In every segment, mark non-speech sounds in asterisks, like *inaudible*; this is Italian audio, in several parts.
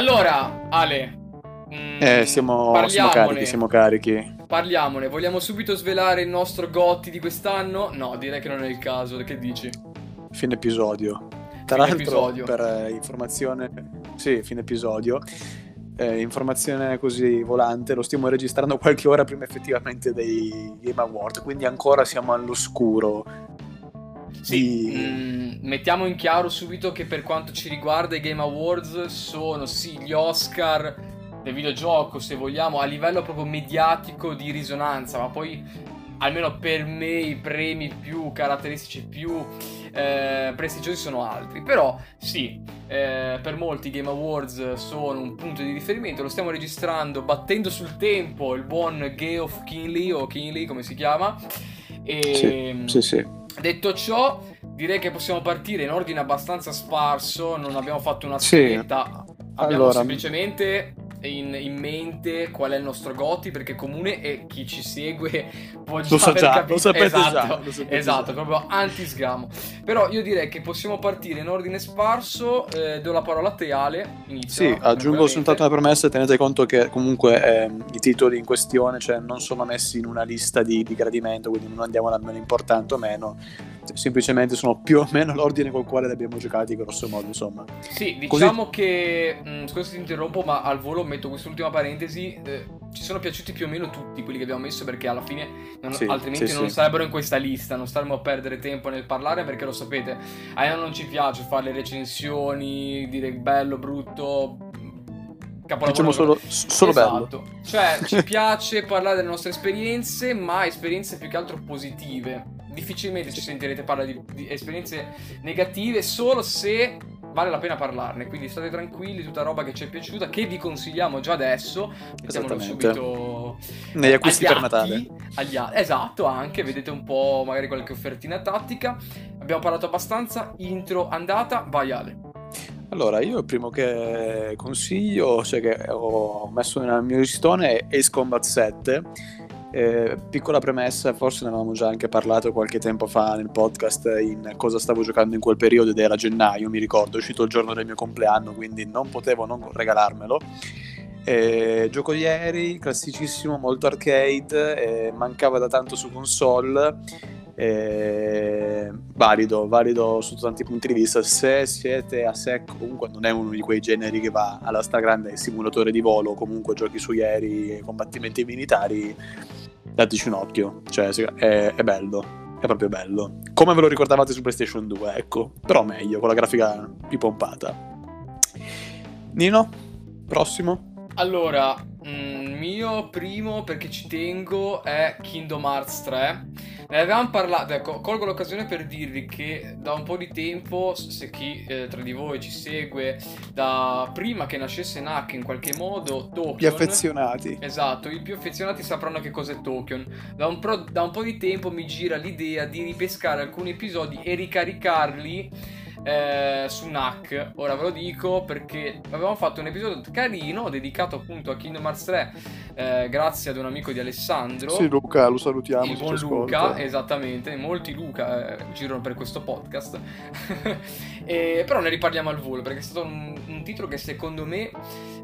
Allora, Ale. mm, Eh, siamo, siamo carichi, siamo carichi. Parliamone, vogliamo subito svelare il nostro Gotti di quest'anno? No, direi che non è il caso, che dici? Fine episodio. Tra Fine l'altro, episodio. per eh, informazione, sì, fine episodio. Eh, informazione così volante, lo stiamo registrando qualche ora prima effettivamente dei Game Award, quindi ancora siamo all'oscuro. Sì, di- mm, mettiamo in chiaro subito che per quanto ci riguarda i Game Awards sono sì gli Oscar del videogioco, se vogliamo, a livello proprio mediatico di risonanza, ma poi almeno per me i premi più caratteristici, più eh, prestigiosi sono altri. Però sì, eh, per molti i Game Awards sono un punto di riferimento, lo stiamo registrando battendo sul tempo il buon Geoff Kinley o Kinley come si chiama. E, Sì, sì, sì. Detto ciò, direi che possiamo partire in ordine abbastanza sparso. Non abbiamo fatto una Sì. scheda. Abbiamo Allora- semplicemente in, in mente qual è il nostro Goti, perché comune e chi ci segue *laughs* può già Lo aver già, capito. lo sapete esatto, già, lo sapete esatto, già. proprio anti-sgamo. Però io direi che possiamo partire in ordine sparso. Eh, do la parola a te, Ale. Inizia, Sì, aggiungo soltanto una premessa, tenete conto che comunque ehm, i titoli in questione cioè, non sono messi in una lista di, di gradimento, quindi non andiamo da meno importante o meno, semplicemente sono più o meno l'ordine col quale li abbiamo giocati, grosso modo, insomma. Sì, Così- diciamo che, mh, scusa se ti interrompo, ma al volo metto quest'ultima parentesi, eh, ci sono piaciuti più o meno tutti quelli che abbiamo messo perché alla fine non- Sì, altrimenti sì, non sì. sarebbero in questa lista, non staremo a perdere tempo nel parlare perché lo sapete, a noi non ci piace fare le recensioni, dire bello, brutto, capolavoro. Diciamo solo, solo bello. Esatto. Cioè, ci piace *laughs* parlare delle nostre esperienze, ma esperienze più che altro positive. Difficilmente ci sentirete parlare di, di esperienze negative solo se vale la pena parlarne. Quindi state tranquilli, tutta roba che ci è piaciuta, che vi consigliamo già adesso. Mettiamolo subito Negli acquisti per Natale. agli esatto, anche, vedete un po' magari qualche offertina tattica. Abbiamo parlato abbastanza, intro andata, vai Ale. Allora, io il primo che consiglio, cioè che ho messo nel mio listone è Ace Combat 7. Eh, piccola premessa, forse ne avevamo già anche parlato qualche tempo fa nel podcast in cosa stavo giocando in quel periodo ed era gennaio, mi ricordo, è uscito il giorno del mio compleanno, quindi non potevo non regalarmelo. Eh, gioco ieri, classicissimo, molto arcade, eh, mancava da tanto su console, eh, valido, valido su tanti punti di vista. Se siete a secco, comunque non è uno di quei generi che va alla stragrande simulatore di volo, comunque giochi su aerei, combattimenti militari, dateci un occhio, cioè è, è bello, è proprio bello. Come ve lo ricordavate su PlayStation 2, ecco, però meglio, con la grafica più pompata. Nino, prossimo? Allora, mm, mio primo perché ci tengo è Kingdom Hearts 3. Ne avevamo parlato, ecco, colgo l'occasione per dirvi che da un po' di tempo, se chi eh, tra di voi ci segue da prima che nascesse NAC in qualche modo, Tokyo. Gli affezionati. Esatto, i più affezionati sapranno che cos'è Tokyo. Da un, pro- da un po' di tempo mi gira l'idea di ripescare alcuni episodi e ricaricarli eh, su NAC. Ora ve lo dico perché avevamo fatto un episodio carino dedicato appunto a Kingdom Hearts 3 eh, grazie ad un amico di Alessandro. Sì, Luca, lo salutiamo. Il buon Luca, ascolta. esattamente, molti Luca eh, girano per questo podcast, *laughs* E- però ne riparliamo al volo perché è stato un, un titolo che secondo me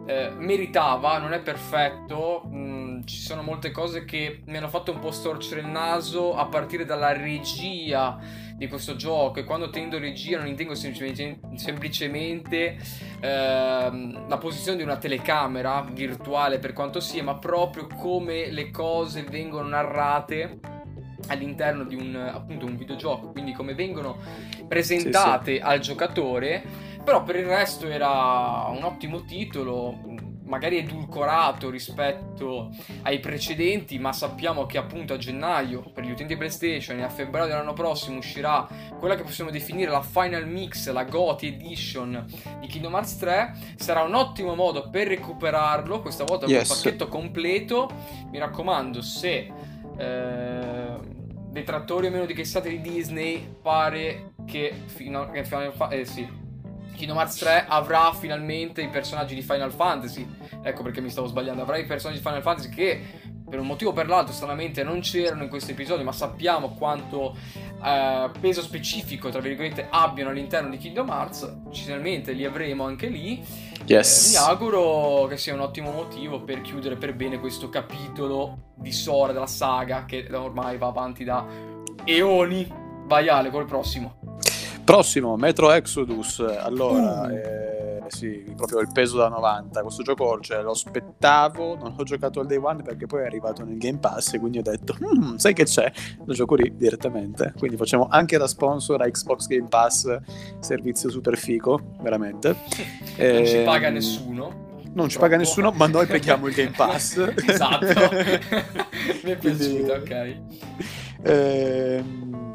eh, meritava, non è perfetto, mh, ci sono molte cose che mi hanno fatto un po' storcere il naso a partire dalla regia di questo gioco e quando tendo regia non intendo semplicemente, semplicemente ehm, la posizione di una telecamera virtuale per quanto sia, ma proprio come le cose vengono narrate all'interno di un appunto un videogioco, quindi come vengono presentate al giocatore, però per il resto era un ottimo titolo, magari edulcorato rispetto ai precedenti, ma sappiamo che appunto a gennaio per gli utenti PlayStation e a febbraio dell'anno prossimo uscirà quella che possiamo definire la Final Mix, la GOTY Edition di Kingdom Hearts 3. Sarà un ottimo modo per recuperarlo, questa volta con Yes. un pacchetto completo. Mi raccomando, se eh, detrattori o meno di che siate di Disney, pare che, fino, Fa- eh, sì, Kingdom Hearts 3 avrà finalmente i personaggi di Final Fantasy. Ecco perché mi stavo sbagliando. Avrà i personaggi di Final Fantasy che per un motivo o per l'altro stranamente non c'erano in questo episodio, ma sappiamo quanto eh, peso specifico, tra virgolette, abbiano all'interno di Kingdom Hearts. Decisamente li avremo anche lì. Yes. Eh, mi auguro che sia un ottimo motivo per chiudere per bene questo capitolo di Sora della saga che ormai va avanti da eoni. Vai Ale, col prossimo. Prossimo, Metro Exodus. Allora, uh. eh, sì, proprio il peso da 90. Questo gioco cioè, lo aspettavo, non l'ho giocato al day one perché poi è arrivato nel Game Pass e quindi ho detto, mm, sai che c'è? Lo gioco lì direttamente. Quindi facciamo anche da sponsor a Xbox Game Pass, servizio super fico, veramente. non ci paga nessuno. Non ci paga nessuno, ma noi paghiamo il Game Pass. *laughs* esatto. *laughs* Mi è piaciuto, ok. Ehm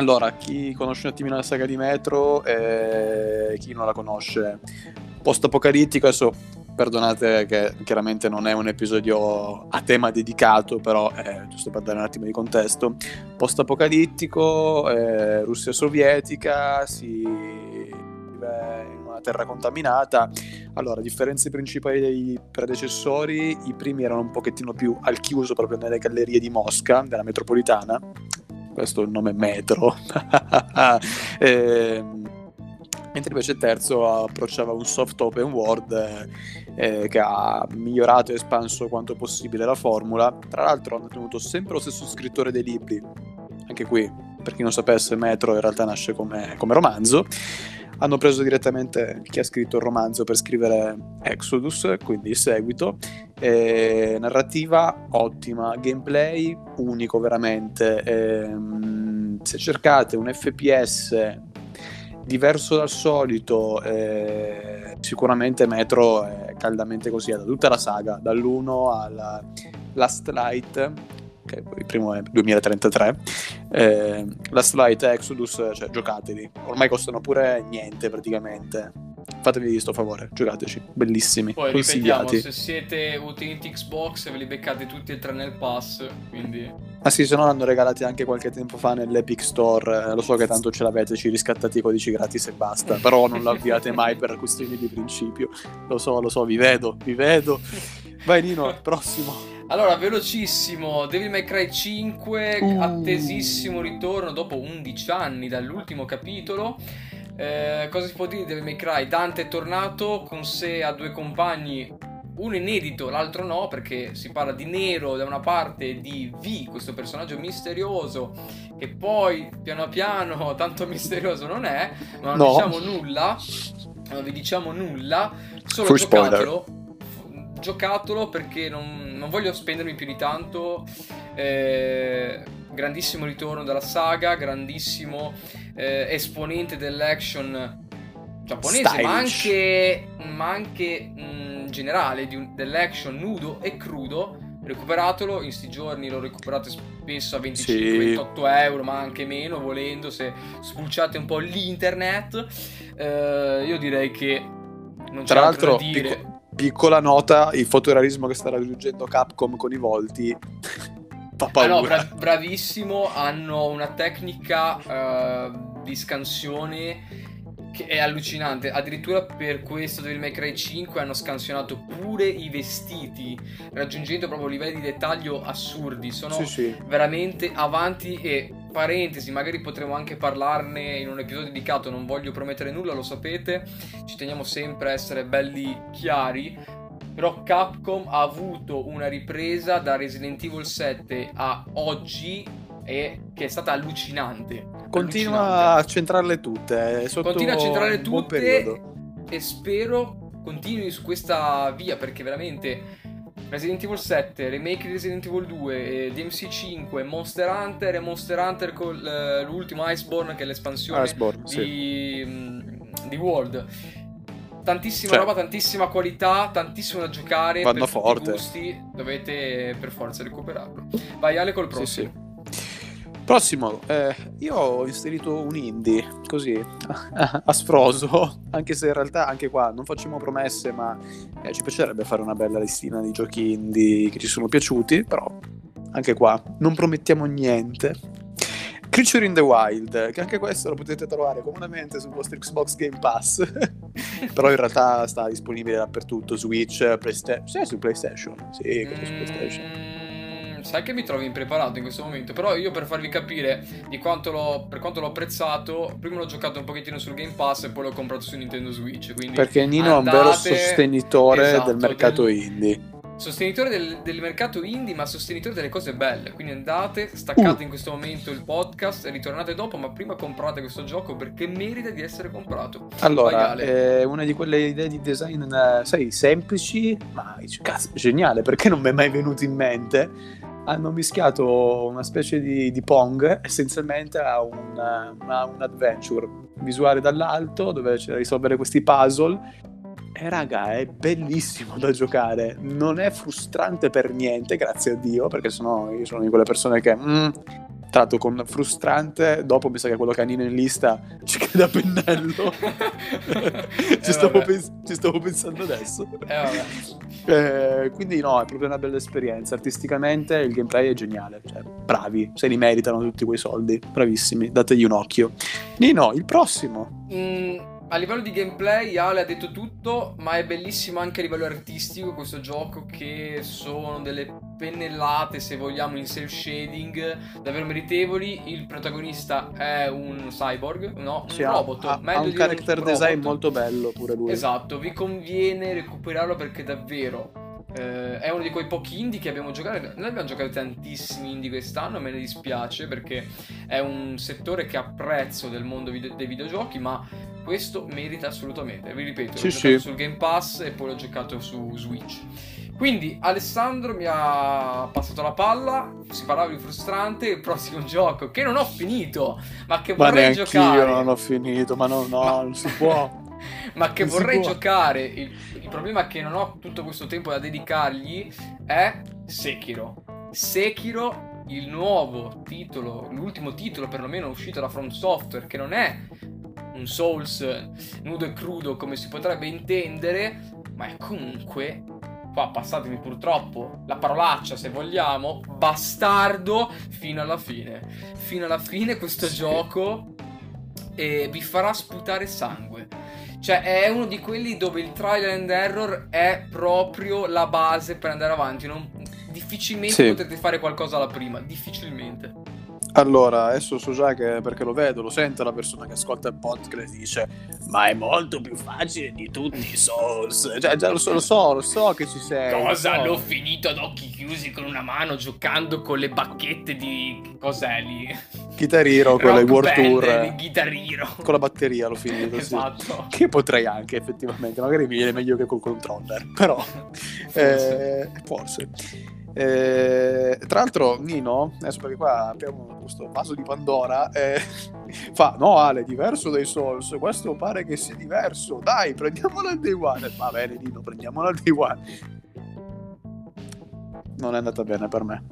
allora, chi conosce un attimino la saga di Metro e chi non la conosce, post-apocalittico, adesso perdonate che chiaramente non è un episodio a tema dedicato, però è giusto per dare un attimo di contesto, post-apocalittico, eh, Russia sovietica, si vive in una terra contaminata. Allora, differenze principali dei predecessori, i primi erano un pochettino più al chiuso proprio nelle gallerie di Mosca, della metropolitana, questo è il nome Metro. *laughs* eh, mentre invece il terzo approcciava un soft open world eh, che ha migliorato e espanso quanto possibile la formula. Tra l'altro hanno tenuto sempre lo stesso scrittore dei libri, anche qui, per chi non sapesse, Metro in realtà nasce come, come romanzo hanno preso direttamente chi ha scritto il romanzo per scrivere Exodus, quindi il seguito. E narrativa ottima, gameplay unico veramente. E, ehm, se cercate un FPS diverso dal solito, eh, sicuramente Metro è caldamente così, da tutta la saga, dall'1 alla Last Light che il primo è 2033. Eh, Last Light Exodus, cioè giocateli, ormai costano pure niente praticamente. Fatevi questo favore, giocateci, bellissimi. Poi ripetiamo, se siete utenti Xbox ve li beccate tutti e tre nel pass, quindi... Ah sì, se no l'hanno regalati anche qualche tempo fa nell'Epic Store, eh, lo so che tanto ce l'avete, ci riscattate i codici gratis e basta, però non l'avviate mai per questioni di principio. Lo so, lo so, vi vedo, vi vedo. Vai Nino, prossimo. Allora, velocissimo, Devil May Cry 5, uh. attesissimo ritorno dopo 11 anni dall'ultimo capitolo. Eh, cosa si può dire di Devil May Cry? Dante è tornato con sé a due compagni, uno inedito, l'altro no, perché si parla di Nero da una parte e di V, questo personaggio misterioso, che poi piano piano *laughs* tanto misterioso non è, ma non no. diciamo nulla, non vi diciamo nulla, solo Full giocatelo. Spoiler giocatelo perché non, non, voglio spendermi più di tanto. Eh, grandissimo ritorno della saga, grandissimo eh, esponente dell'action giapponese, ma anche, ma anche in generale un, dell'action nudo e crudo. Recuperatelo, in sti giorni l'ho recuperato spesso a 25-28 sì. euro, ma anche meno volendo, se spulciate un po' l'internet. Eh, io direi che non c'è Tra l'altro, da dire. Picco- piccola nota, il fotorealismo che sta raggiungendo Capcom con i volti fa paura. Ah no, bra- bravissimo, hanno una tecnica uh, di scansione che è allucinante. Addirittura per questo Devil May Cry 5 hanno scansionato pure i vestiti, raggiungendo proprio livelli di dettaglio assurdi. Sono sì, sì. veramente avanti e parentesi, magari potremo anche parlarne in un episodio dedicato, non voglio promettere nulla, lo sapete, ci teniamo sempre a essere belli chiari, però Capcom ha avuto una ripresa da Resident Evil 7 a oggi e che è stata allucinante. Continua allucinante. a centrarle tutte, eh, Continua a centrarle tutte e spero continui su questa via perché veramente Resident Evil 7, remake di Resident Evil 2, DMC 5, Monster Hunter e Monster Hunter con l'ultimo Iceborne che è l'espansione Iceborne, di, sì. Mm, di World. Tantissima cioè, roba, tantissima qualità, tantissimo da giocare. Vanno forte. Gusti, dovete per forza recuperarlo. Vai Ale col prossimo. Sì, sì. Prossimo, eh, io ho inserito un indie, così, *laughs* a sfroso, anche se in realtà anche qua non facciamo promesse, ma eh, ci piacerebbe fare una bella listina di giochi indie che ci sono piaciuti, però anche qua non promettiamo niente. Creature in the Wild, che anche questo lo potete trovare comunemente sul vostro Xbox Game Pass, *laughs* però in realtà sta disponibile dappertutto, Switch, PlayStation, sì, su PlayStation, sì, mm, su PlayStation sai che mi trovi impreparato in questo momento, però io per farvi capire di quanto l'ho, per quanto l'ho apprezzato, prima l'ho giocato un pochettino sul Game Pass e poi l'ho comprato su Nintendo Switch. Perché Nino andate... è un vero sostenitore esatto, del mercato del... indie sostenitore del, del, mercato indie, ma sostenitore delle cose belle. Quindi andate, staccate uh. in questo momento il podcast e ritornate dopo, ma prima comprate questo gioco perché merita di essere comprato. Allora, è una di quelle idee di design, eh, sai, semplici, ma cazzo, geniale, perché non mi è mai venuto in mente? Hanno mischiato una specie di, di Pong essenzialmente a un, una, un adventure visuale dall'alto dove c'è da risolvere questi puzzle e raga, è bellissimo da giocare, non è frustrante per niente, grazie a Dio, perché sennò io sono di quelle persone che mm, tratto con frustrante, dopo mi sa che quello canino in lista ci crede a pennello. *laughs* ci, eh, stavo pens- ci, stavo pensando adesso. Eh, eh, quindi no, è proprio una bella esperienza. Artisticamente il gameplay è geniale, cioè, bravi, se li meritano tutti quei soldi, bravissimi, dategli un occhio. Nino, il prossimo. Mm a livello di gameplay Ale ha detto tutto, ma è bellissimo anche a livello artistico questo gioco che sono delle pennellate, se vogliamo, in cel shading davvero meritevoli. Il protagonista è un cyborg, no? Sì, un robot. Ha, ha un character un design molto bello pure lui. Esatto, vi conviene recuperarlo perché davvero eh, è uno di quei pochi indie che abbiamo giocato. Noi abbiamo giocato tantissimi indie quest'anno, me ne dispiace perché è un settore che apprezzo del mondo video- dei videogiochi, ma questo merita assolutamente. Vi ripeto, sì, l'ho sì. sul Game Pass e poi l'ho giocato su Switch. Quindi Alessandro mi ha passato la palla, si parlava di frustrante, il prossimo *laughs* gioco che non ho finito, ma che vorrei ma giocare. Io non ho finito, ma no, no, ma... non si può. *laughs* ma che non vorrei giocare. Il, il problema è che non ho tutto questo tempo da dedicargli è Sekiro. Sekiro, il nuovo titolo, l'ultimo titolo perlomeno uscito da From Software, che non è un Souls nudo e crudo come si potrebbe intendere, ma è comunque qua passatemi purtroppo la parolaccia se vogliamo, bastardo fino alla fine. Fino alla fine questo sì. gioco eh, vi farà sputare sangue. Cioè, è uno di quelli dove il trial and error è proprio la base per andare avanti. Non... difficilmente sì. potrete fare qualcosa alla prima. Difficilmente. Allora, adesso so già che perché lo vedo, lo sento la persona che ascolta il podcast dice ma è molto più facile di tutti i Souls. Cioè, già lo so, lo so, lo so che ci sei. Cosa? So. L'ho finito ad occhi chiusi con una mano giocando con le bacchette di... cos'è lì? Guitar Hero, con le World Tour. Hero. Con la batteria l'ho finito, esatto. Sì. Che potrei anche effettivamente, magari mi viene meglio che col controller, però... Eh, forse. Eh, tra l'altro, Nino, adesso perché qua apriamo questo vaso di Pandora, eh, *laughs* fa: No, Ale, diverso dai Souls. Questo pare che sia diverso. Dai, prendiamolo al day one. Va bene, Nino, prendiamolo al day one. Non è andata bene per me.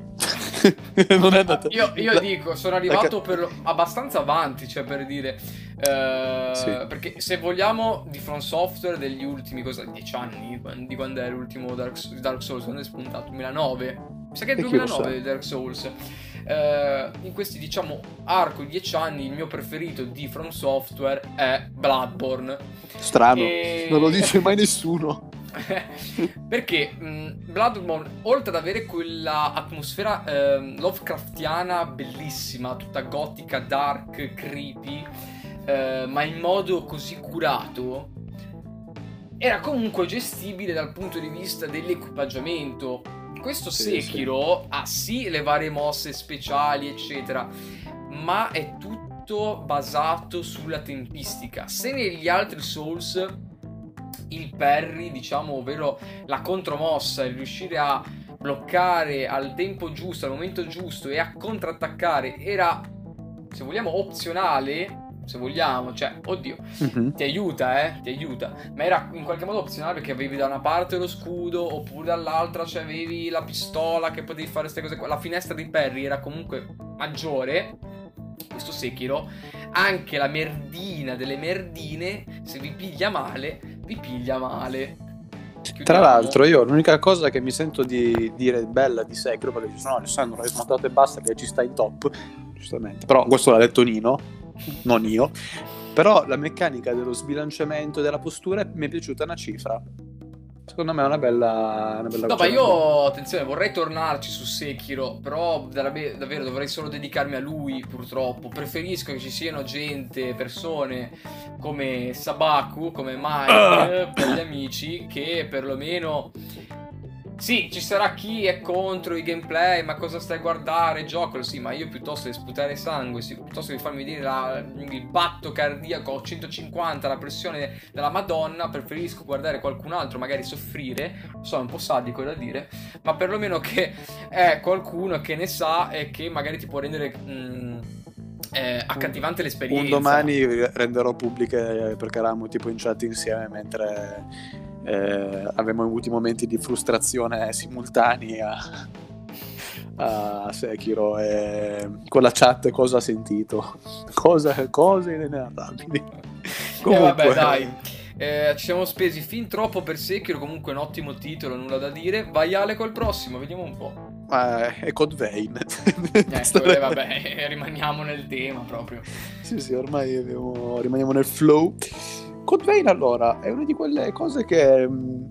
*laughs* non è andata Io, io La... dico, sono arrivato per lo... abbastanza avanti, cioè per dire. Eh, sì. Perché se vogliamo di Front Software degli ultimi cosa, 10 anni, di quando è l'ultimo Dark, Dark Souls, quando è spuntato? 2009? Mi sa che è il 2009 Dark Souls. Eh, in questi diciamo arco di 10 anni il mio preferito di From Software è Bloodborne. Strano, e... non lo dice mai nessuno. *laughs* perché mh, Bloodborne, oltre ad avere quella atmosfera eh, Lovecraftiana bellissima, tutta gotica, dark, creepy, eh, ma in modo così curato, era comunque gestibile dal punto di vista dell'equipaggiamento. Questo sì, Sekiro sì. ha sì le varie mosse speciali, eccetera, ma è tutto basato sulla tempistica. Se negli altri Souls il parry, diciamo, ovvero la contromossa, il riuscire a bloccare al tempo giusto, al momento giusto e a contrattaccare era, se vogliamo, opzionale. Se vogliamo, cioè, oddio, uh-huh. ti aiuta, eh, ti aiuta. Ma era in qualche modo opzionale perché avevi da una parte lo scudo, oppure dall'altra cioè, avevi la pistola che potevi fare queste cose qua. La finestra di Perry era comunque maggiore. Questo Sekiro anche la merdina delle merdine, se vi piglia male, vi piglia male. Chiudiamo. Tra l'altro, io l'unica cosa che mi sento di dire bella di Sekiro, perché ci sono Alessandro, hai smontato e basta che ci sta in top, giustamente. Però questo l'ha detto Nino, non io. Però la meccanica dello sbilanciamento della postura mi è piaciuta una cifra. secondo me è una bella, una bella No, ma io, attenzione, vorrei tornarci su Sekiro, però davvero dovrei solo dedicarmi a lui, purtroppo. Preferisco che ci siano gente, persone come Sabaku, come Mike, *coughs* per gli amici, che perlomeno sì, ci sarà chi è contro i gameplay, ma cosa stai a guardare? Gioco, sì, ma io piuttosto di sputare sangue, sì, piuttosto di farmi dire il batto cardiaco a 150, la pressione della Madonna, preferisco guardare qualcun altro, magari soffrire, so, è un po' sadico da dire, ma perlomeno che è qualcuno che ne sa e che magari ti può rendere... Mm, eh, accattivante l'esperienza. Un domani renderò pubbliche perché eravamo tipo in chat insieme mentre eh, abbiamo avuto momenti di frustrazione simultanei a, a Sekiro e con la chat cosa ha sentito? Cosa, cose inenarrabili. Comunque. eh, vabbè dai. Eh, ci siamo spesi fin troppo per Sekiro comunque un ottimo titolo nulla da dire. Vai Ale col prossimo vediamo un po' Ah, è Code Vein. ecco, eh, *laughs* vabbè, rimaniamo nel tema proprio. Sì, sì, ormai abbiamo, rimaniamo nel flow. Code Vein allora è una di quelle cose che mm,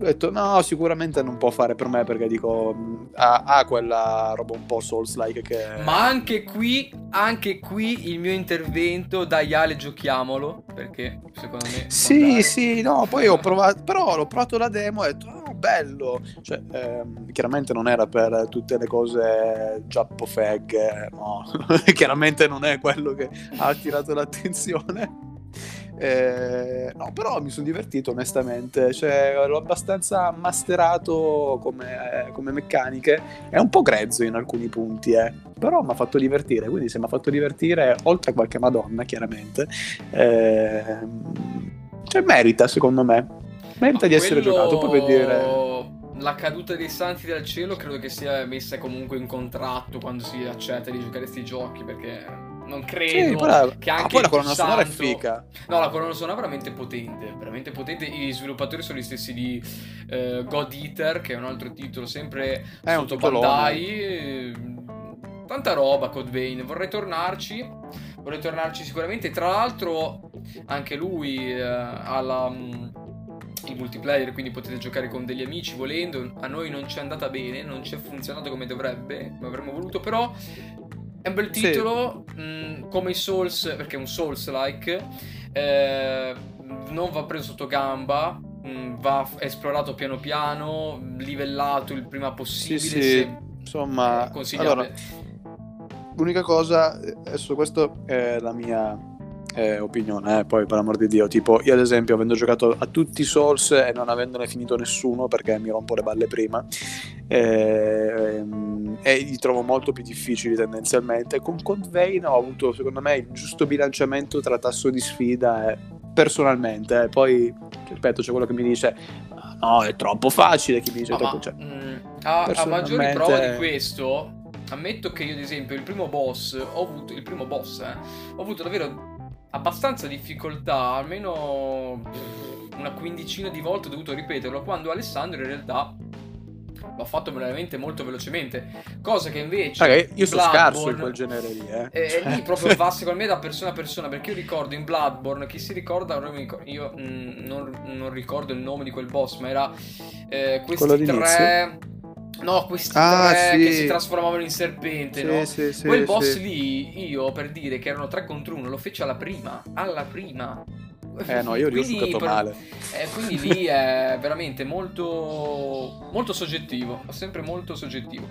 ho detto no sicuramente non può fare per me perché dico mm, ha, ha quella roba un po' Souls-like che ma anche qui anche qui il mio intervento dai Ale giochiamolo perché secondo me sì sì no poi ho provato però l'ho provato la demo e ho detto bello. Cioè ehm, chiaramente non era per tutte le cose giappo fag no *laughs* chiaramente non è quello che ha attirato l'attenzione. Eh, no, però mi sono divertito onestamente, cioè, l'ho abbastanza masterato come, eh, come, meccaniche, è un po' grezzo in alcuni punti, eh. però mi ha fatto divertire, quindi se mi ha fatto divertire, oltre a qualche madonna chiaramente, eh, cioè merita secondo me, merita di essere giocato, poi per dire la caduta dei santi dal cielo credo che sia messa comunque in contratto quando si accetta di giocare questi giochi perché non credo sì, però... che anche ah, poi la colonna sonora è fica no la colonna sonora è veramente potente veramente potente. I sviluppatori sono gli stessi di uh, God Eater che è un altro titolo sempre è sotto Bandai. Tanta roba Code Vein. Vorrei tornarci vorrei tornarci sicuramente. Tra l'altro anche lui uh, ha la um, il multiplayer, quindi potete giocare con degli amici volendo. A noi non ci è andata bene, non ci è funzionato come dovrebbe, come avremmo voluto, però è un bel titolo, sì. Mm, mh, come i Souls, perché è un Souls-like, eh, non va preso sotto gamba, mh, mm, va esplorato piano piano, livellato il prima possibile. Sì, sì. Insomma, allora, l'unica cosa, adesso questa è la mia eh, opinione, eh, poi per amor di Dio, tipo io ad esempio avendo giocato a tutti i Souls e non avendone finito nessuno perché mi rompo le balle prima eh, e li trovo molto più difficili tendenzialmente, con Convein ho avuto secondo me il giusto bilanciamento tra tasso di sfida e personalmente, eh, poi ripeto c'è quello che mi dice no è troppo facile, chi mi dice no, troppo... Ma, cioè, mh, mm, a, a maggiori prova di questo ammetto che io ad esempio il primo boss ho avuto il primo boss eh, ho avuto davvero abbastanza difficoltà, almeno una quindicina di volte ho dovuto ripeterlo, quando Alessandro in realtà l'ha fatto veramente molto velocemente. Cosa che invece. Okay, io sono scarso in quel genere lì, eh. E, lì proprio *laughs* va secondo me da persona a persona. Perché io ricordo in Bloodborne, chi si ricorda, io mm, non, non, ricordo il nome di quel boss, ma era eh, questi tre. No, questi ah, tre sì. che si trasformavano in serpente, sì, no? Sì, sì, Quel boss lì, io per dire che erano 3 contro 1, lo fece alla prima. Alla prima. Eh no, io quindi, ho giocato male. Eh, quindi lì è veramente molto, molto soggettivo. Sempre molto soggettivo.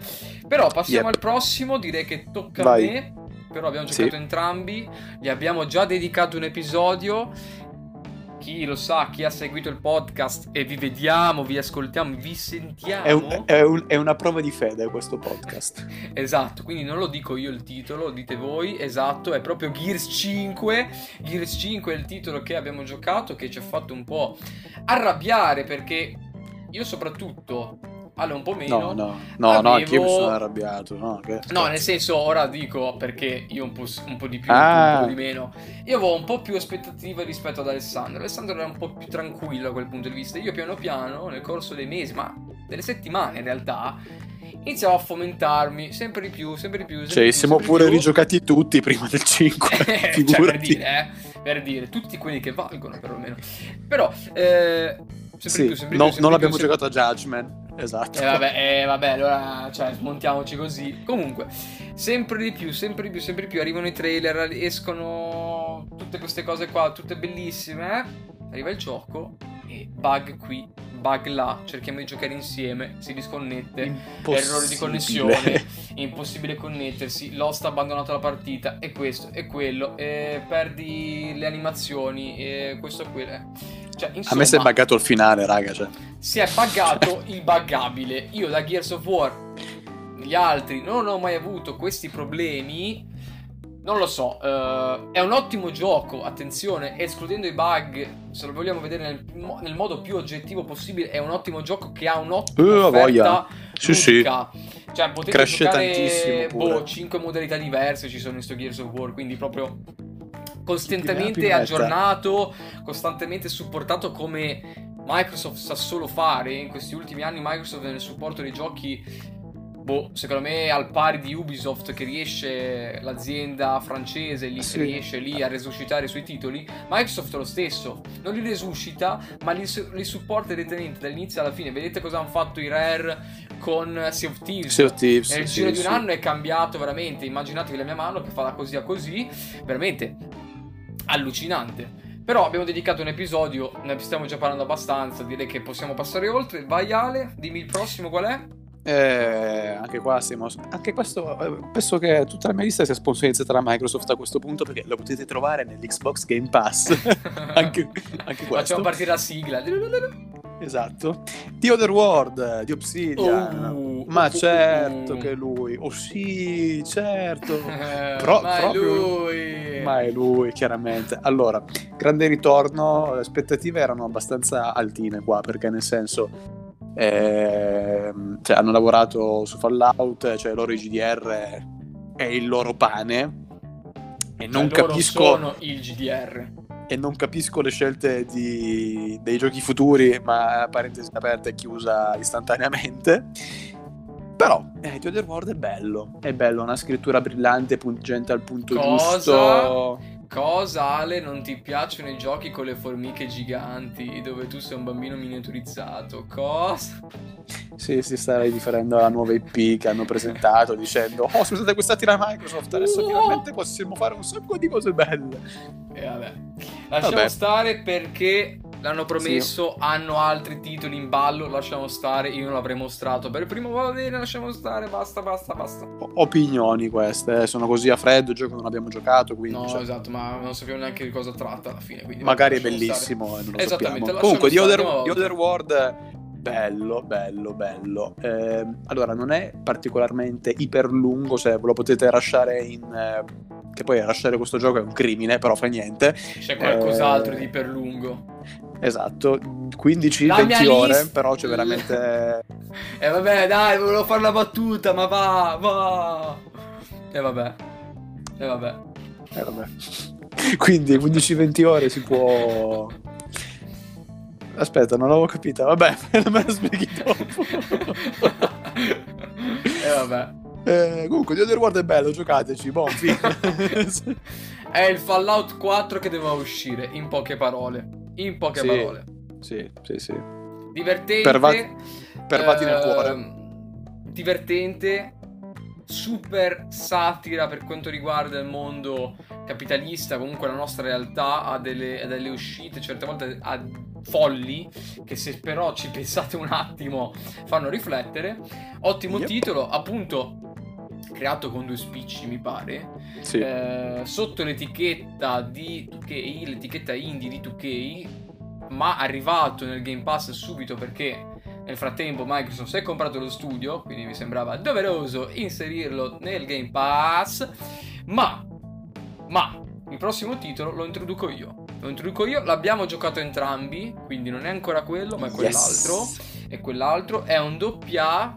Però passiamo yep. al prossimo, direi che tocca Vai. a me. Però abbiamo giocato entrambi, gli abbiamo già dedicato un episodio chi lo sa, chi ha seguito il podcast e vi vediamo, vi ascoltiamo, vi sentiamo. È, un, è, un, è una prova di fede questo podcast. *laughs* esatto, quindi non lo dico io il titolo, lo dite voi, esatto, è proprio Gears 5. Gears 5 è il titolo che abbiamo giocato, che ci ha fatto un po' arrabbiare perché io soprattutto Ale un po' meno. No, no, no, avevo... no anche io mi sono arrabbiato. No, che... no, nel senso, ora dico perché io un po', un po di più, ah. un po' di meno. Io avevo un po' più aspettative rispetto ad Alessandro. Alessandro era un po' più tranquillo da quel punto di vista. Io piano piano, nel corso dei mesi, ma delle settimane in realtà, iniziavo a fomentarmi sempre di più, sempre di più. Sempre cioè, più, siamo pure rigiocati tutti prima del 5. *laughs* cioè, per dire, eh, per dire, tutti quelli che valgono perlomeno. Però, eh sempre sì, più, sempre no, più, sempre non più, sempre- giocato a Judgment, esatto. Eh vabbè, eh, vabbè, allora, cioè, smontiamoci così. Comunque, sempre di più, sempre di più, sempre di più. Arrivano i trailer, escono tutte queste cose qua, tutte bellissime. eh. Arriva il gioco e bug qui, bug là. Cerchiamo di giocare insieme, si disconnette. Errore di connessione, impossibile connettersi, Lost ha abbandonato la partita, e questo, e quello, e perdi le animazioni, e questo e quello. Cioè, A insomma, me si è buggato il finale, raga. Cioè. si è buggato il buggabile. Io da Gears of War, gli altri, non ho mai avuto questi problemi. Non lo so, eh, è un ottimo gioco, attenzione, escludendo i bug, se lo vogliamo vedere nel, nel modo più oggettivo possibile, è un ottimo gioco che ha un'ottima Eh, offerta voglia. Sì, sì. Cioè, potete Cresce giocare boh, 5 modalità diverse ci sono in sto Gears of War, quindi proprio costantemente aggiornato, costantemente supportato come Microsoft sa solo fare. In questi ultimi anni Microsoft nel supporto dei giochi Boh, secondo me al pari di Ubisoft che riesce l'azienda francese lì Sì. che riesce lì a resuscitare i suoi titoli, Microsoft è lo stesso, non li resuscita, ma li, li supporta direttamente dall'inizio alla fine. Vedete cosa hanno fatto i Rare con Sea of Thieves? Sea of Thieves, Nel sì, giro di sì. un anno è cambiato veramente. Immaginatevi la mia mano che fa da così a così, veramente allucinante. Però abbiamo dedicato un episodio, ne stiamo già parlando abbastanza, direi che possiamo passare oltre. Vai Ale, dimmi il prossimo qual è? Eh, anche qua siamo. Anche questo. eh, Penso che tutta la mia lista sia sponsorizzata da Microsoft a questo punto perché lo potete trovare nell'Xbox Game Pass. *laughs* anche, anche questo. Facciamo partire la sigla. Esatto. The Other World di Obsidian. Oh, Ma oh, oh, certo oh. che lui. Oh sì, certo. *laughs* Pro- ma è proprio- lui. Ma è lui, chiaramente. Allora, grande ritorno, le aspettative erano abbastanza altine qua, perché nel senso ehm, cioè, hanno lavorato su Fallout, cioè loro GDR è il loro pane. E non, Cioè, capisco, sono il GDR. e non capisco le scelte di- dei giochi futuri, ma parentesi aperta e chiusa istantaneamente. Però eh, The Other World è bello, è bello, una scrittura brillante, pungente al punto Cosa? giusto. Cosa, Ale, non ti piacciono i giochi con le formiche giganti dove tu sei un bambino miniaturizzato? Cosa? Sì, si sta riferendo alla nuova IP che hanno presentato dicendo Oh, siamo stati acquistati da Microsoft, adesso Oh. finalmente possiamo fare un sacco di cose belle. E vabbè. Lasciamo Vabbè. stare perché l'hanno promesso, hanno altri titoli in ballo, lasciamo stare, io non l'avrei mostrato. Per il primo va bene, lasciamo stare, basta, basta, basta. O- Opinioni queste, eh, sono così a freddo, gioco non abbiamo giocato, quindi No, cioè, esatto, ma non sappiamo neanche di cosa tratta alla fine. Quindi magari è bellissimo e non lo Esattamente, sappiamo. Comunque, The Other, The. Other World, bello, bello, bello. Ehm, allora, non è particolarmente iperlungo, se ve lo potete lasciare in... eh, che poi lasciare questo gioco è un crimine, però fa niente. C'è qualcos'altro Eh, di per lungo. Esatto, 15-20 La mia ore, lista- però c'è veramente... E vabbè, dai, volevo fare la battuta, ma va, va. E vabbè. E vabbè. Eh, vabbè. Quindi 15-20 ore si può... Aspetta, non l'avevo capita. Vabbè, *laughs* me la spieghi dopo. e vabbè. Eh, comunque, The Other World è bello, giocateci. Boh, fine. *laughs* È il Fallout 4 che doveva uscire, in poche parole. In poche Sì. parole. sì, sì, sì. Divertente. Perva- pervati nel ehm, cuore. Divertente. Super satira per quanto riguarda il mondo capitalista. Comunque la nostra realtà ha delle, ha delle uscite, certe volte ha folli. Che se però ci *laughs* pensate un attimo fanno riflettere. Ottimo Yep. titolo, appunto. Creato con due spicci, mi pare. Sì. Eh, sotto l'etichetta di 2K, l'etichetta indie di 2K, ma arrivato nel Game Pass subito perché nel frattempo Microsoft si è comprato lo studio, quindi mi sembrava doveroso inserirlo nel Game Pass. Ma, ma, il prossimo titolo lo introduco io. Lo introduco io, l'abbiamo giocato entrambi, quindi non è ancora quello, ma è Yes. quell'altro. E quell'altro è un doppia.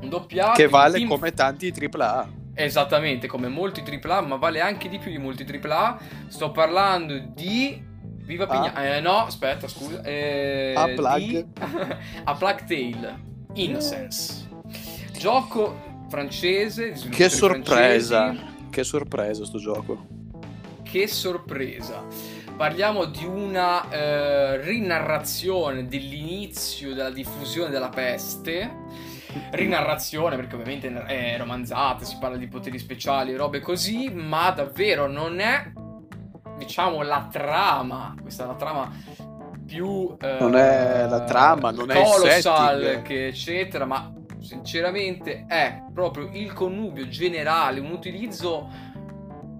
Un doppia Che vale Team come tanti AAA. Esattamente, come molti AAA, ma vale anche di più di molti AAA. Sto parlando di. Viva Ah. Pigna. Eh, no, aspetta, scusa. Eh, A Plague. di- *laughs* A Plague Tale Innocence. Gioco francese. Che sorpresa. francesi. Che sorpresa sto gioco. Che sorpresa. parliamo di una eh, rinarrazione dell'inizio della diffusione della peste. Rinarrazione perché ovviamente è romanzata, si parla di poteri speciali robe così, ma davvero non è, diciamo, la trama. Questa è la trama più... Eh, non è la trama, non è il setting. che eccetera, ma sinceramente è proprio il connubio generale, un utilizzo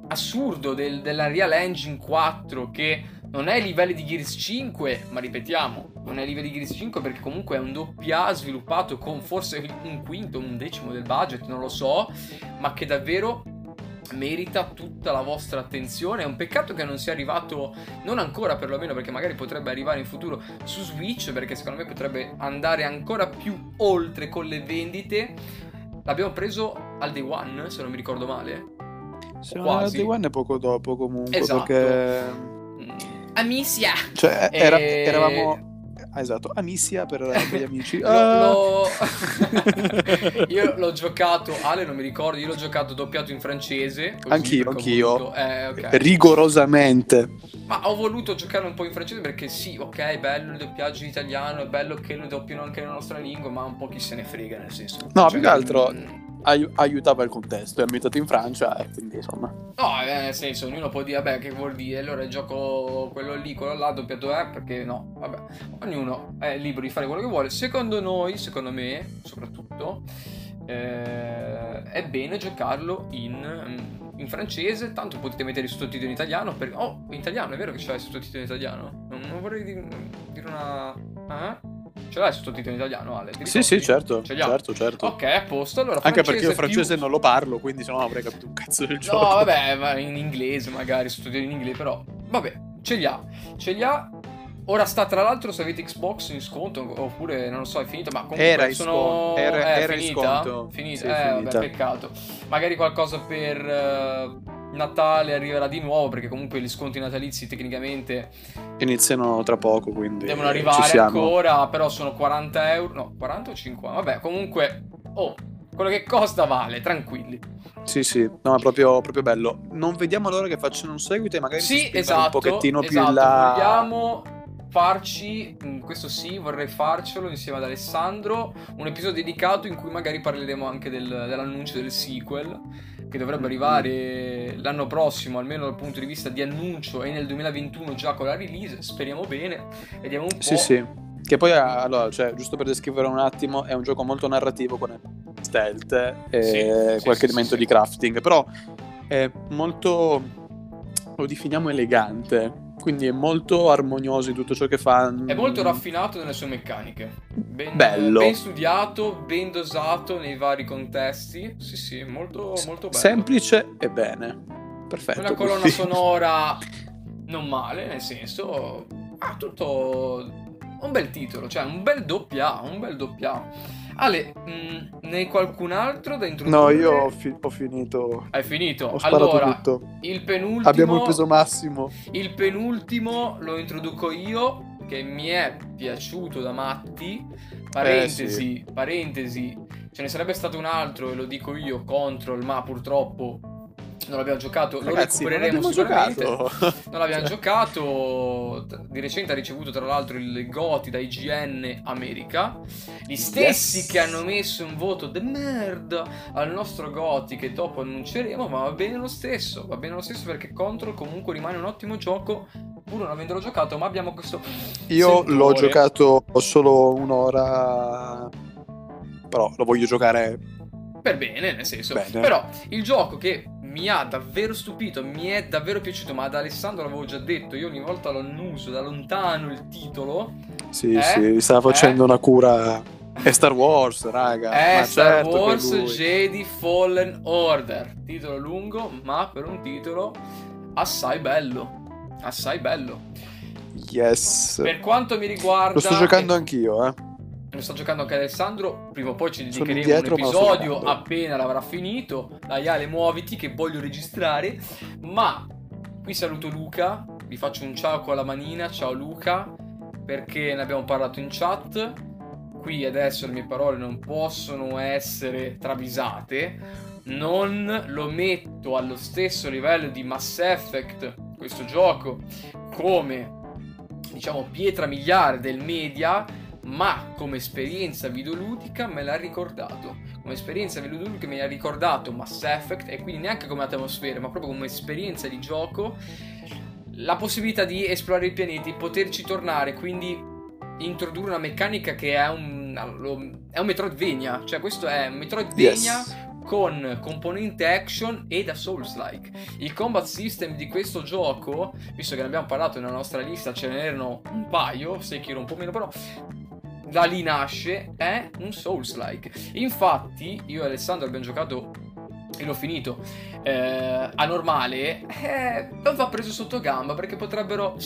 assurdo del, della Real Engine 4 che non è ai livelli di Gears 5, ma ripetiamo, non è ai livelli di Gears 5 perché comunque è un doppia sviluppato con forse un quinto, un decimo del budget, non lo so, ma che davvero merita tutta la vostra attenzione. È un peccato che non sia arrivato, non ancora perlomeno, perché magari potrebbe arrivare in futuro su Switch, perché secondo me potrebbe andare ancora più oltre con le vendite. L'abbiamo preso al day one, se non mi ricordo male. Se non al day one è poco dopo comunque, esatto. perché... Mm. Amicia! Cioè, era, e... eravamo Ah, esatto, Amicia per, *laughs* gli amici. lo, lo... *laughs* io l'ho giocato, Ale non mi ricordo, io l'ho giocato doppiato in francese. Anch'io, anch'io. Voluto... Eh, okay. Rigorosamente. Ma ho voluto giocare un po' in francese perché sì, ok, è bello il doppiaggio in italiano, è bello che lo doppiano anche nella nostra lingua, ma un po' chi se ne frega nel senso. No, cioè, più che altro... Mh ai- aiutava il contesto, è ambientato in Francia e quindi insomma... No, eh, nel senso, ognuno può dire, vabbè, che vuol dire, allora gioco quello lì, quello là, doppiato è, perché no, vabbè, ognuno è libero di fare quello che vuole. Secondo noi, secondo me, soprattutto, eh, è bene giocarlo in, in, francese, tanto potete mettere i sottotitoli in italiano, perché... Oh, in italiano, è vero che c'è i sottotitoli in italiano? Non, non vorrei dire, dire una... Eh? Ce l'hai sottotitolo in italiano, Ale? Sì, sì, certo. certo, certo. Ok, a posto. Allora, Anche perché io francese più... non lo parlo, quindi se no avrei capito un cazzo del gioco. No, vabbè, in inglese magari, sottotitoli in inglese, però... Vabbè, ce li ha. Ce li ha. Ora sta tra l'altro se avete Xbox in sconto oppure non lo so è finito ma comunque era sono... era, eh, era finita? in sconto finita? Sì, eh finita. vabbè peccato magari qualcosa per uh, Natale arriverà di nuovo perché comunque gli sconti natalizi tecnicamente iniziano tra poco quindi devono arrivare ancora però sono 40 euro no 40 o 50 vabbè comunque oh quello che costa vale tranquilli sì, sì, no, è proprio, proprio bello. Non vediamo l'ora che facciano un seguito e magari sì, esatto, un pochettino esatto. più in là. Vogliamo farci, mm, questo sì, vorrei farcelo insieme ad Alessandro, un episodio dedicato in cui magari parleremo anche del, dell'annuncio del sequel che dovrebbe arrivare l'anno prossimo, almeno dal punto di vista di annuncio, e nel 2021 già con la release. Speriamo bene. Vediamo un po'. Sì, sì. Che poi, allora, cioè, giusto per descrivere un attimo, è un gioco molto narrativo con stealth e sì, qualche sì, elemento sì, di crafting, però è molto, lo definiamo elegante quindi è molto armonioso in tutto ciò che fa. È molto raffinato nelle sue meccaniche. Ben, bello. Ben studiato, ben dosato nei vari contesti. Sì, sì, molto, molto bello. Semplice e bene. Perfetto. Una colonna quindi. *laughs* sonora non male, nel senso... Ha tutto... Un bel titolo, cioè un bel doppia un bel doppia Ale, mh, mm, ne hai qualcun altro da introdurre? No, io ho, fi- ho finito. Hai finito? Ho allora, tutto. il penultimo... Abbiamo il peso massimo. Il penultimo lo introduco io, che mi è piaciuto da matti. Parentesi, eh, sì. parentesi, ce ne sarebbe stato un altro, e lo dico io, Control, ma purtroppo non l'abbiamo giocato, Ragazzi, lo recupereremo sicuramente. Giocato. Non l'abbiamo *laughs* giocato. Di recente ha ricevuto tra l'altro il Goti da IGN America. Gli stessi yes. che hanno messo un voto de merda al nostro Goti che dopo annunceremo, ma va bene lo stesso. Va bene lo stesso perché Control comunque rimane un ottimo gioco. Pur non avendolo giocato, ma abbiamo questo. Io sentore. l'ho giocato solo un'ora. Però lo voglio giocare per bene, nel senso. Bene. Però il gioco che mi ha davvero stupito, mi è davvero piaciuto, ma ad Alessandro l'avevo già detto, io ogni volta lo annuso da lontano il titolo. Sì, eh? sì, stava facendo eh? una cura... È Star Wars, raga. È ma Star certo Wars Jedi Fallen Order. Titolo lungo, ma per un titolo assai bello. Assai bello. Yes. Per quanto mi riguarda... Lo sto giocando anch'io, eh lo sta giocando anche Alessandro. Prima o poi ci dedicheremo dietro, un episodio appena l'avrà finito. Dai Ale, muoviti che voglio registrare. Ma qui saluto Luca. Vi faccio un ciao con la manina. Ciao Luca. Perché ne abbiamo parlato in chat. Qui adesso le mie parole non possono essere travisate. Non lo metto allo stesso livello di Mass Effect, questo gioco, come diciamo pietra miliare del media ma come esperienza videoludica me l'ha ricordato. Come esperienza videoludica mi ha ricordato Mass Effect e quindi neanche come atmosfera, ma proprio come esperienza di gioco la possibilità di esplorare i pianeti, poterci tornare, quindi introdurre una meccanica che è un, è un Metroidvania, cioè questo è un Metroidvania yes. con componente action e da Souls-like. Il combat system di questo gioco, visto che ne abbiamo parlato nella nostra lista, ce n'erano un paio, Sekiro un po' meno però, da lì nasce, è un Souls-like. Infatti, io e Alessandro abbiamo giocato e l'ho finito eh, a normale, eh, non va preso sotto gamba perché potrebbero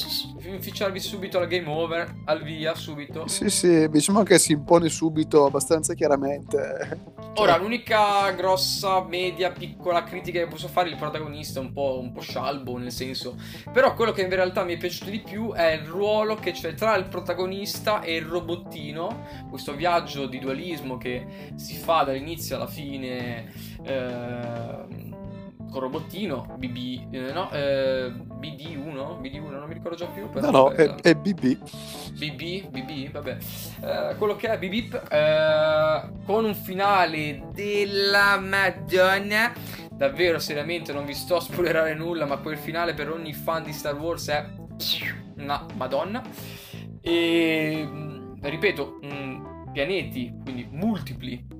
inficiarvi subito la game over, al via, subito. Sì, sì, diciamo che si impone subito abbastanza chiaramente. Ora, cioè... l'unica grossa, media, piccola critica che posso fare, il protagonista è un po', un po' scialbo, nel senso. Però quello che in realtà mi è piaciuto di più è il ruolo che c'è tra il protagonista e il robottino, questo viaggio di dualismo che si fa dall'inizio alla fine. Eh, con robottino, BB, eh, no, eh, BD1, BD1, non mi ricordo già più. no, no, è, è, BB. BB, BB, vabbè. Eh, quello che è BB, eh, con un finale della Madonna. Davvero, seriamente, non vi sto a spoilerare nulla, ma quel finale per ogni fan di Star Wars è una Madonna. E, ripeto, mh, pianeti, quindi multipli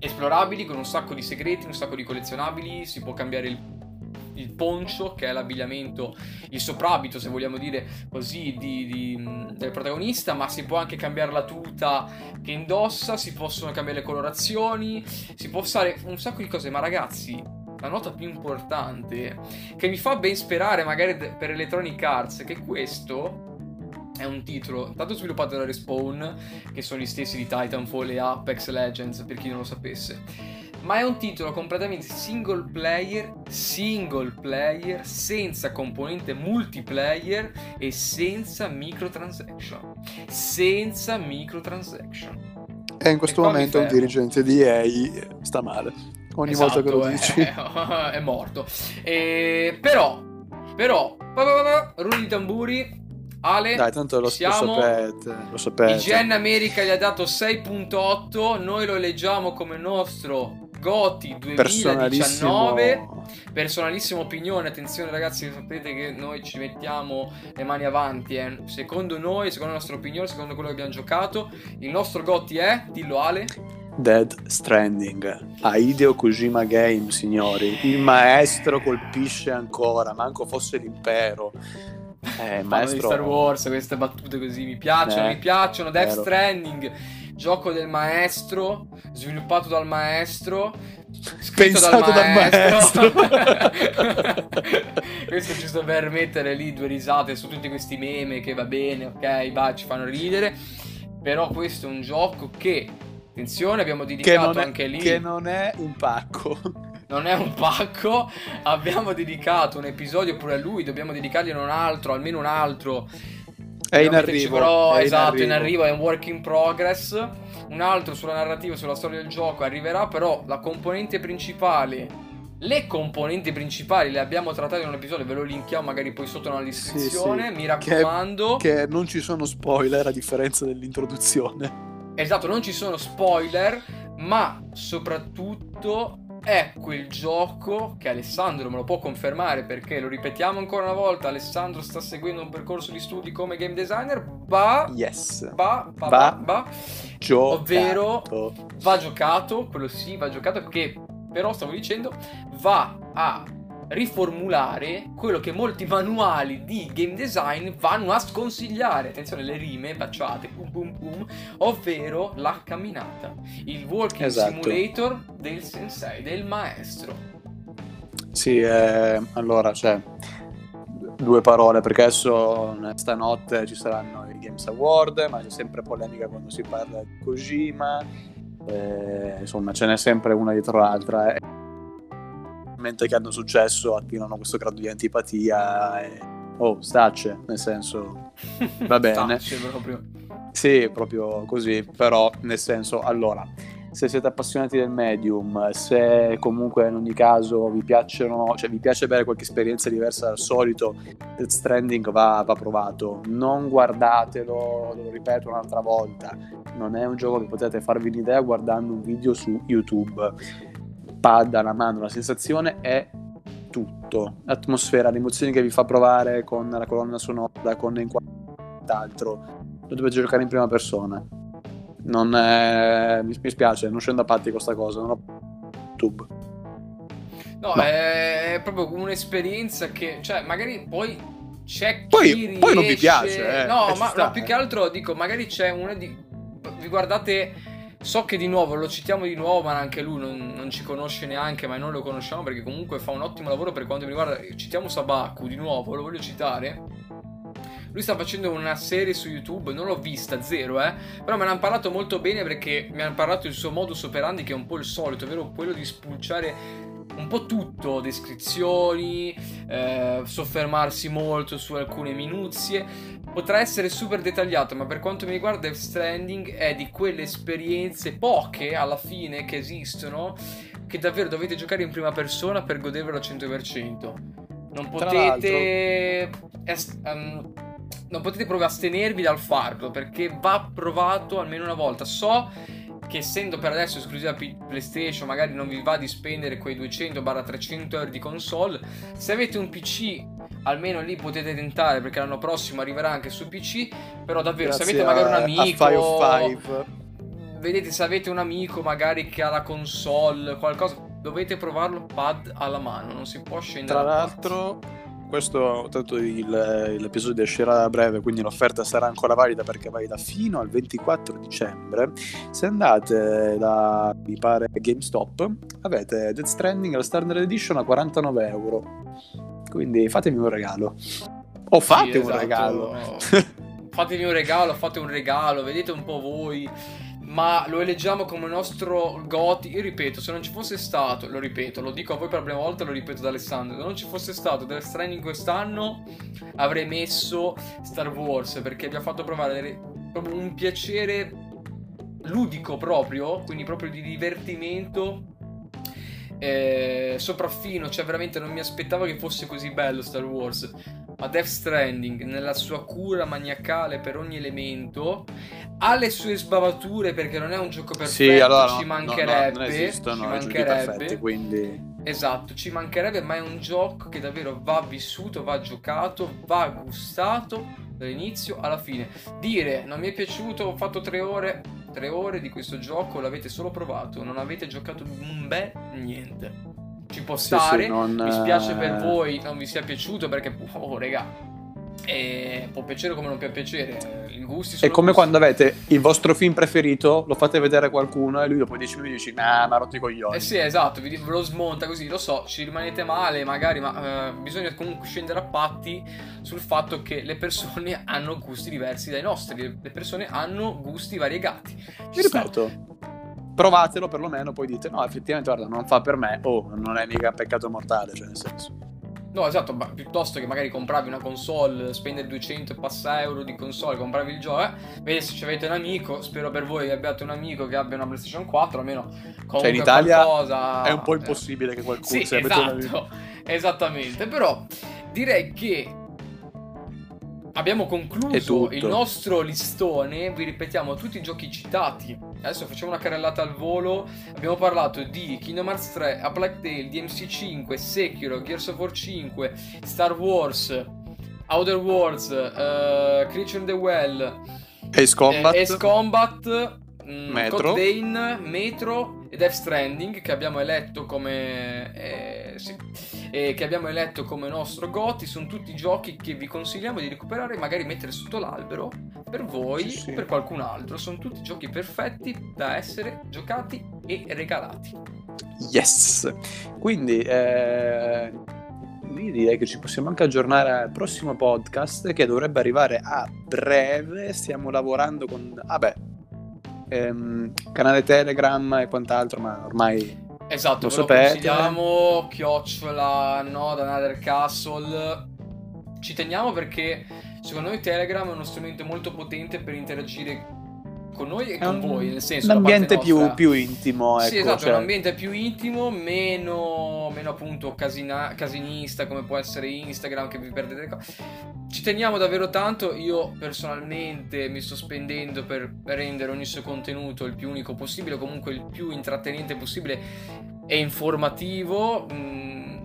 esplorabili con un sacco di segreti, un sacco di collezionabili, si può cambiare il, il poncio che è l'abbigliamento, il soprabito se vogliamo dire così di, di, del protagonista, ma si può anche cambiare la tuta che indossa, si possono cambiare le colorazioni, si può fare un sacco di cose, ma ragazzi la nota più importante che mi fa ben sperare magari per Electronic Arts che questo è un titolo tanto sviluppato da Respawn, che sono gli stessi di Titanfall e Apex Legends, per chi non lo sapesse. Ma è un titolo completamente single player, single player, senza componente multiplayer e senza microtransaction. Senza microtransaction. E in questo e momento un dirigente di EA sta male. Ogni esatto, volta che lo dici. È, *laughs* è morto. E, però, però, rulli di tamburi, Ale, Dai, tanto lo, siamo. lo sapete, lo sapete. IGN America gli ha dato 6.8, noi lo leggiamo come nostro Goti 2019. Personalissima opinione, attenzione ragazzi, sapete che noi ci mettiamo le mani avanti. Eh. Secondo noi, secondo la nostra opinione, secondo quello che abbiamo giocato, il nostro Goti è, dillo Ale. Dead Stranding a Hideo Kojima Game, signori. Il maestro colpisce ancora, manco fosse l'impero. Eh, *laughs* maestro... di Star Wars, queste battute così mi piacciono, eh, mi piacciono. Death vero. Stranding, gioco del maestro, sviluppato dal maestro, scritto dal maestro. Dal maestro. *laughs* Questo è giusto per mettere lì due risate su tutti questi meme che va bene, ok, va, ci fanno ridere. Però questo è un gioco che, attenzione, abbiamo dedicato è, anche lì... Che non è un pacco non è un pacco. Abbiamo dedicato un episodio pure a lui, dobbiamo dedicargli un altro, almeno un altro. È in arrivo. Però, è esatto, in arrivo. in arrivo, è un work in progress. Un altro sulla narrativa, sulla storia del gioco arriverà, però la componente principale le componenti principali le abbiamo trattate in un episodio, ve lo linkiamo magari poi sotto nella descrizione. Sì, sì. Mi raccomando. Che, che, non ci sono spoiler a differenza dell'introduzione. Esatto, non ci sono spoiler, ma soprattutto è quel gioco che Alessandro me lo può confermare perché lo ripetiamo ancora una volta Alessandro sta seguendo un percorso di studi come game designer va yes va va va, va, giocato. ovvero va giocato quello sì va giocato perché però stavo dicendo va a riformulare quello che molti manuali di game design vanno a sconsigliare. Attenzione, le rime baciate, pum pum pum, ovvero la camminata, il walking esatto. simulator del sensei, del maestro. Sì, eh, allora, cioè, due parole, perché adesso stanotte ci saranno i Games Award, ma c'è sempre polemica quando si parla di Kojima, eh, insomma, ce n'è sempre una dietro l'altra. Eh mentre che hanno successo attirano questo grado di antipatia e... oh stacce nel senso va *laughs* bene stacce proprio sì proprio così però nel senso allora se siete appassionati del medium, se comunque in ogni caso vi piacciono, cioè vi piace avere qualche esperienza diversa dal solito, Death Stranding va, va provato. Non guardatelo, lo ripeto un'altra volta, non è un gioco che potete farvi un'idea guardando un video su YouTube. Pad alla mano, la sensazione è tutto. L'atmosfera, le emozioni che vi fa provare con la colonna sonora, con quant'altro. Lo dovete giocare in prima persona. Non è... mi, spiace, non scendo a patti con questa cosa, non ho YouTube. No, no, è proprio un'esperienza che, cioè, magari poi c'è chi poi, riesce... poi non vi piace, eh, No, ma sta, no, più eh. che altro dico, magari c'è una di... Vi guardate... So che di nuovo lo citiamo di nuovo, ma anche lui non, non, ci conosce neanche, ma noi lo conosciamo perché comunque fa un ottimo lavoro per quanto mi riguarda. Citiamo Sabaku di nuovo, lo voglio citare. Lui sta facendo una serie su YouTube, non l'ho vista, zero, eh. Però me ne hanno parlato molto bene perché mi hanno parlato del suo modus operandi che è un po' il solito, ovvero quello di spulciare un po' tutto, descrizioni, eh, soffermarsi molto su alcune minuzie. Potrà essere super dettagliato, ma per quanto mi riguarda Death Stranding è di quelle esperienze, poche alla fine, che esistono, che davvero dovete giocare in prima persona per godervelo al 100%. Non potete... Est- um, non potete proprio astenervi dal farlo perché va provato almeno una volta. So che essendo per adesso esclusiva PlayStation, magari non vi va di spendere quei 200-300 euro di console. Se avete un PC, almeno lì potete tentare perché l'anno prossimo arriverà anche su PC. Però davvero, Grazie se avete magari un amico. A Five of Five. Vedete, se avete un amico magari che ha la console, qualcosa, dovete provarlo pad alla mano, non si può scendere. Tra l'altro, questo tanto il, l'episodio uscirà a breve, quindi l'offerta sarà ancora valida perché valida fino al 24 dicembre. Se andate da, mi pare, GameStop, avete Death Stranding la Standard Edition a 49 euro. Quindi fatemi un regalo. O fate Sì, un esatto. regalo. Fatevi un regalo, fate un regalo, vedete un po' voi. Ma lo eleggiamo come nostro Goti. Io ripeto, se non ci fosse stato, lo ripeto, lo dico a voi per la prima volta, lo ripeto ad Alessandro. Se non ci fosse stato Death Stranding quest'anno, avrei messo Star Wars perché vi ha fatto provare proprio un piacere ludico proprio, quindi proprio di divertimento. Eh, sopraffino, cioè veramente non mi aspettavo che fosse così bello Star Wars. Ma Death Stranding, nella sua cura maniacale per ogni elemento, ha le sue sbavature perché non è un gioco perfetto, sì, allora ci no, no, mancherebbe. no, non esistono ci mancherebbe. perfetti, quindi... Esatto, ci mancherebbe, ma è un gioco che davvero va vissuto, va giocato, va gustato dall'inizio alla fine. Dire non mi è piaciuto, ho fatto tre ore, tre ore di questo gioco, l'avete solo provato, non avete giocato un bel niente. Ci può stare, sì, non, mi spiace per eh, voi, non vi sia piaciuto perché, oh raga, eh, può piacere come non può piacere, i gusti sono È come gusti. quando avete il vostro film preferito, lo fate vedere a qualcuno e lui dopo 10 minuti dice nah, ma rotti i coglioni. Eh sì, esatto, vi- ve lo smonta così, lo so, ci rimanete male magari, ma eh, bisogna comunque scendere a patti sul fatto che le persone *laughs* hanno gusti diversi dai nostri, le- persone hanno gusti variegati. Ci ripeto, provatelo perlomeno, poi dite no, effettivamente guarda, non fa per me, oh, non è mica peccato mortale, cioè nel senso. No, esatto, ma piuttosto che magari compravi una console, spendere 200 e passa euro di console, compravi il gioco, eh, vedi se ci avete un amico, spero per voi che abbiate un amico che abbia una PlayStation 4, almeno comunque Cioè in Italia qualcosa... è un po' eh, impossibile che qualcuno Sì, una- esatto, esattamente. Però direi che abbiamo concluso il nostro listone. Vi ripetiamo tutti i giochi citati. Adesso facciamo una carrellata al volo. Abbiamo parlato di Kingdom Hearts 3, A Black Tail, DMC5, Sekiro, Gears of War 5, Star Wars, Outer Worlds, eh, Creature in the Well, Ace Combat, eh, Ace Combat, mm, Metro. Code Vein, Metro e Death Stranding che abbiamo eletto come eh, sì, eh, che abbiamo eletto come nostro GOTI sono tutti giochi che vi consigliamo di recuperare e magari mettere sotto l'albero per voi Sì, sì. o per qualcun altro sono tutti giochi perfetti da essere giocati e regalati yes. Quindi eh, io direi che ci possiamo anche aggiornare al prossimo podcast che dovrebbe arrivare a breve. Stiamo lavorando con, vabbè, ehm, canale Telegram e quant'altro, ma ormai esatto Lo consigliamo chiocciola no da Another Castle. Ci teniamo perché secondo noi Telegram è uno strumento molto potente per interagire con noi e con un, voi, nel senso un ambiente più, più, intimo. Ecco, sì, esatto, cioè... un ambiente più intimo, meno, meno appunto casina, casinista come può essere Instagram che vi perdete le cose. Ci teniamo davvero tanto, io personalmente mi sto spendendo per rendere ogni suo contenuto il più unico possibile, comunque il più intrattenente possibile e informativo. Mm,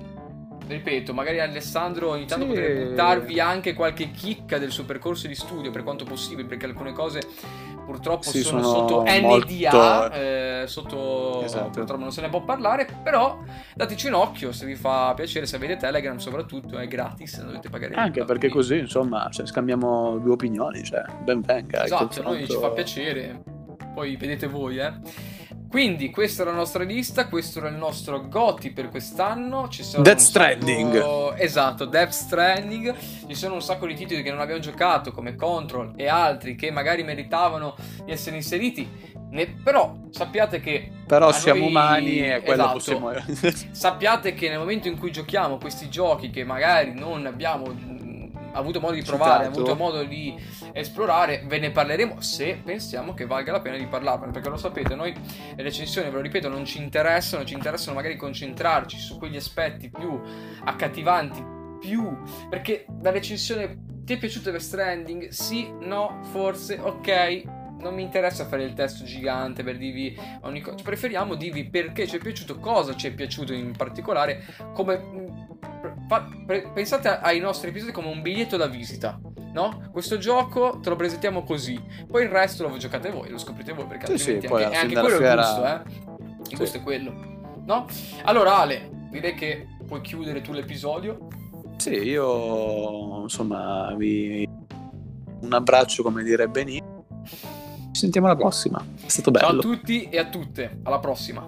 ripeto, magari Alessandro ogni tanto sì. potrebbe buttarvi anche qualche chicca del suo percorso di studio per quanto possibile, perché alcune cose purtroppo sì, sono, sono, sotto NDA, molto... eh, sotto esatto. purtroppo non se ne può parlare, però dateci un occhio se vi fa piacere, se avete Telegram soprattutto è gratis, non dovete pagare Anche perché così insomma cioè, scambiamo due opinioni, cioè ben venga. Esatto, a noi ci fa piacere, poi vedete voi eh. Quindi questa è la nostra lista, questo era il nostro Goti per quest'anno. Ci sono Death Stranding. Sacco... Esatto, Death Stranding. Ci sono un sacco di titoli che non abbiamo giocato come Control e altri che magari meritavano di essere inseriti. Ne... Però sappiate che... Però siamo noi... umani e quello esatto. possiamo... sappiate che nel momento in cui giochiamo questi giochi che magari non abbiamo avuto modo di provare, Citato. avuto modo di esplorare, ve ne parleremo se pensiamo che valga la pena di parlarne, perché lo sapete, noi le recensioni, ve lo ripeto, non ci interessano, ci interessano magari concentrarci su quegli aspetti più accattivanti, più perché la recensione ti è piaciuto The Stranding? Sì, no, forse, ok, non mi interessa fare il testo gigante per dirvi ogni cosa. Preferiamo dirvi perché ci è piaciuto, cosa ci è piaciuto in particolare. Come. Fa, pre, pensate ai nostri episodi come un biglietto da visita. No? Questo gioco te lo presentiamo così. Poi il resto lo giocate voi, lo scoprite voi. Perché sì, altrimenti sì, anche, anche quello fiera... è il gusto, eh? Il sì. gusto è quello. No? Allora, Ale, direi che puoi chiudere tu l'episodio. Sì, io insomma vi un abbraccio come direbbe Nino ci sentiamo alla prossima. È stato bello. Ciao a tutti e a tutte. Alla prossima.